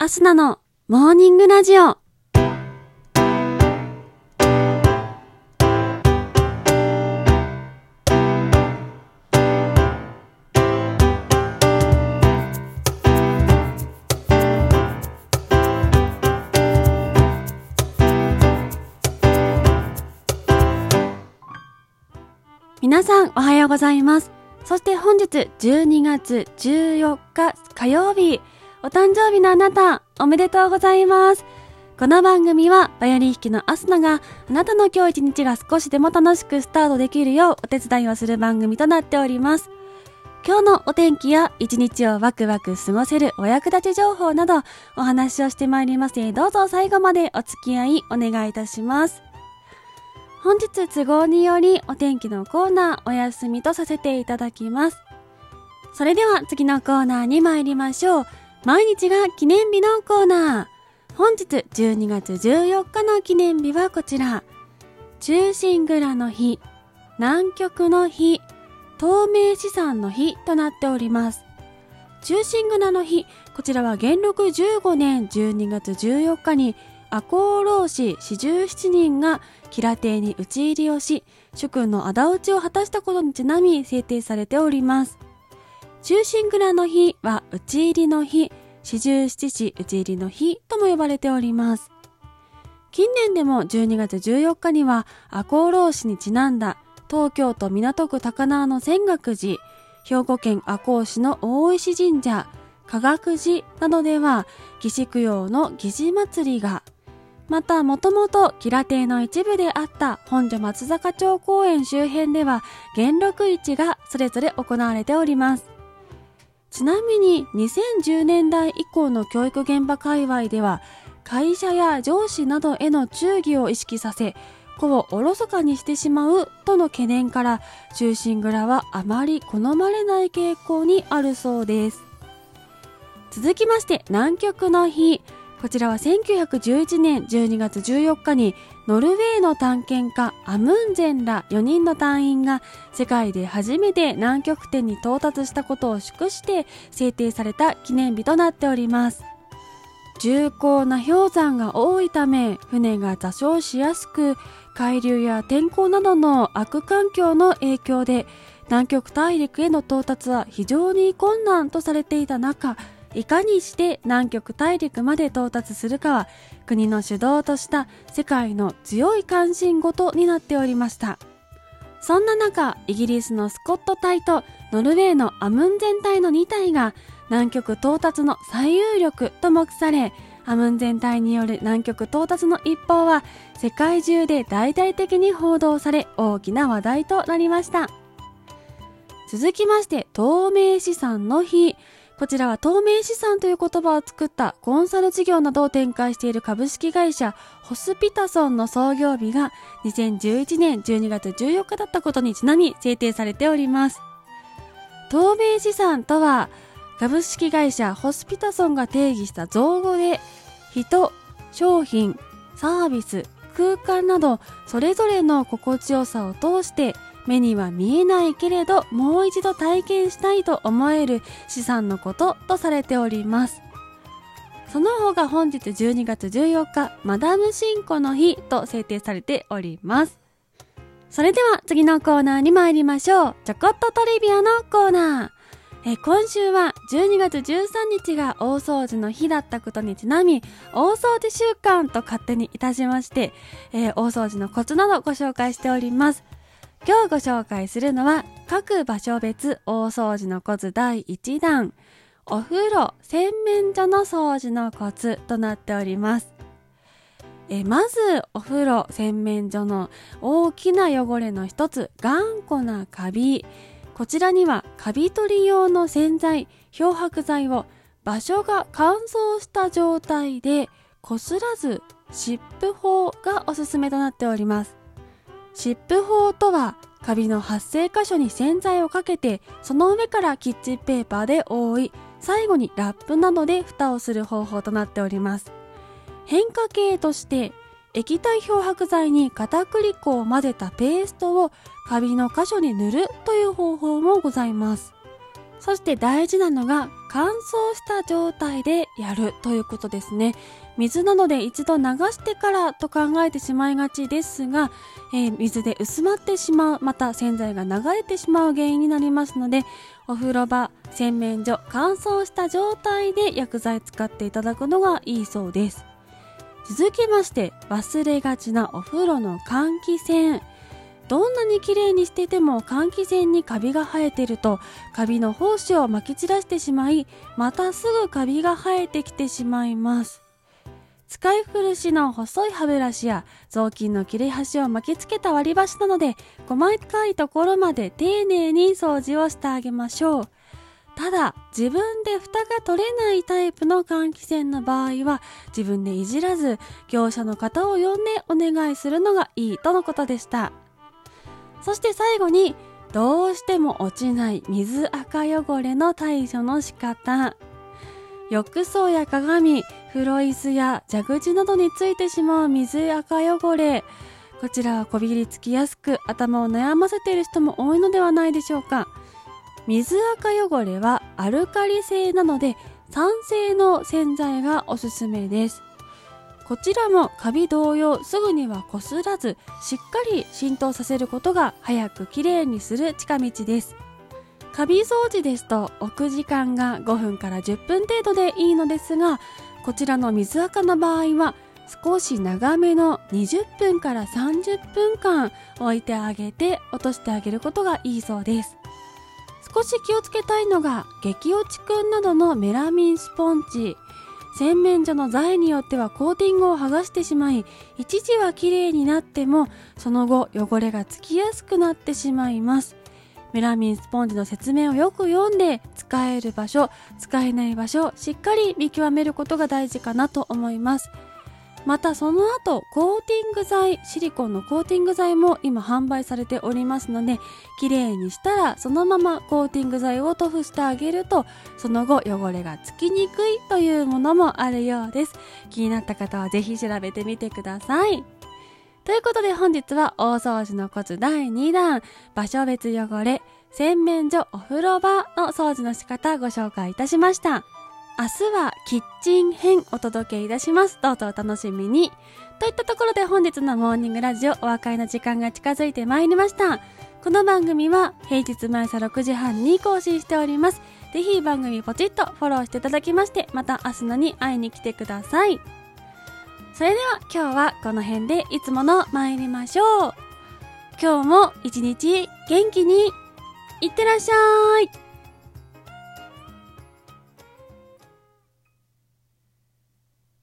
アスナのモーニングラジオ。皆さんおはようございます。そして本日12月14日火曜日、お誕生日のあなた、おめでとうございます。この番組はバイオリン弾きのアスナがあなたの今日一日が少しでも楽しくスタートできるようお手伝いをする番組となっております。今日のお天気や一日をワクワク過ごせるお役立ち情報などお話をしてまいりますのでどうぞ最後までお付き合いお願いいたします。本日都合によりお天気のコーナーお休みとさせていただきます。それでは次のコーナーに参りましょう。毎日が記念日のコーナー。本日12月14日の記念日はこちら。中心蔵の日、南極の日、透明資産の日となっております。中心蔵の日、こちらは元禄15年12月14日に赤穂浪士四十七人が吉良邸に討ち入りをし、主君の仇討ちを果たしたことにちなみ制定されております。中心蔵の日は討ち入りの日、四十七士討ち入りの日とも呼ばれております。近年でも12月14日には赤穂浪士にちなんだ東京都港区高輪の泉岳寺、兵庫県赤穂市の大石神社、科学寺などでは義士供養の義士祭りがまた、もともと吉良邸の一部であった本所松坂町公園周辺では、元禄市がそれぞれ行われております。ちなみに、2010年代以降の教育現場界隈では、会社や上司などへの忠義を意識させ、子をおろそかにしてしまうとの懸念から、忠臣蔵はあまり好まれない傾向にあるそうです。続きまして、南極の日。こちらは1911年12月14日にノルウェーの探検家アムンゼンら4人の隊員が世界で初めて南極点に到達したことを祝して制定された記念日となっております。重厚な氷山が多いため船が座礁しやすく海流や天候などの悪環境の影響で南極大陸への到達は非常に困難とされていた中いかにして南極大陸まで到達するかは国の主導とした世界の強い関心事になっておりました。そんな中、イギリスのスコット隊とノルウェーのアムンゼン隊の2隊が南極到達の最有力と目され、アムンゼン隊による南極到達の一報は世界中で大々的に報道され大きな話題となりました。続きまして、透明資産の日。こちらは透明資産という言葉を作ったコンサル事業などを展開している株式会社ホスピタソンの創業日が2011年12月14日だったことにちなみ制定されております。透明資産とは株式会社ホスピタソンが定義した造語で人、商品、サービス、空間などそれぞれの心地よさを通して目には見えないけれどもう一度体験したいと思える資産のこととされております。その方が本日12月14日、マダムシンコの日と制定されております。それでは次のコーナーに参りましょう。ちょこっとトリビアのコーナー。え今週は12月13日が大掃除の日だったことにちなみ、大掃除週間と勝手にいたしまして、えー大掃除のコツなどご紹介しております。今日ご紹介するのは各場所別大掃除のコツ第1弾。お風呂洗面所の掃除のコツとなっております。えまずお風呂洗面所の大きな汚れの一つ頑固なカビ。こちらにはカビ取り用の洗剤漂白剤を場所が乾燥した状態でこすらず湿布法がおすすめとなっております。湿布法とはカビの発生箇所に洗剤をかけてその上からキッチンペーパーで覆い最後にラップなどで蓋をする方法となっております。変化系として液体漂白剤に片栗粉を混ぜたペーストをカビの箇所に塗るという方法もございます。そして大事なのが乾燥した状態でやるということですね。水などで一度流してからと考えてしまいがちですが、えー、水で薄まってしまう、また洗剤が流れてしまう原因になりますので、お風呂場、洗面所、乾燥した状態で薬剤使っていただくのがいいそうです。続きまして、忘れがちなお風呂の換気扇。どんなに綺麗にしてても換気扇にカビが生えてるとカビの胞子をまき散らしてしまいまたすぐカビが生えてきてしまいます。使い古しの細い歯ブラシや雑巾の切れ端を巻きつけた割り箸などで細かいところまで丁寧に掃除をしてあげましょう。ただ自分で蓋が取れないタイプの換気扇の場合は自分でいじらず業者の方を呼んでお願いするのがいいとのことでした。そして最後に、どうしても落ちない水垢汚れの対処の仕方。浴槽や鏡、風呂椅子や蛇口などについてしまう水垢汚れ。こちらはこびりつきやすく頭を悩ませている人も多いのではないでしょうか。水垢汚れはアルカリ性なので酸性の洗剤がおすすめです。こちらもカビ同様すぐにはこすらずしっかり浸透させることが早くきれいにする近道です。カビ掃除ですと置く時間が5分から10分程度でいいのですがこちらの水垢の場合は少し長めの20分から30分間置いてあげて落としてあげることがいいそうです。少し気をつけたいのが激落ちくんなどのメラミンスポンジ。洗面所の材によってはコーティングを剥がしてしまい一時は綺麗になってもその後汚れがつきやすくなってしまいます。メラミンスポンジの説明をよく読んで使える場所使えない場所しっかり見極めることが大事かなと思います。またその後コーティング剤シリコンのコーティング剤も今販売されておりますので綺麗にしたらそのままコーティング剤を塗布してあげるとその後汚れがつきにくいというものもあるようです。気になった方はぜひ調べてみてください。ということで本日は大掃除のコツ第2弾場所別汚れ洗面所お風呂場の掃除の仕方ご紹介いたしました。明日はキッチン編お届けいたします。どうぞお楽しみに。といったところで本日のモーニングラジオお別れの時間が近づいてまいりました。この番組は平日毎朝6時半に更新しております。ぜひ番組ポチッとフォローしていただきまして、また明日のに会いに来てください。それでは今日はこの辺でいつもの参りましょう。今日も一日元気にいってらっしゃい。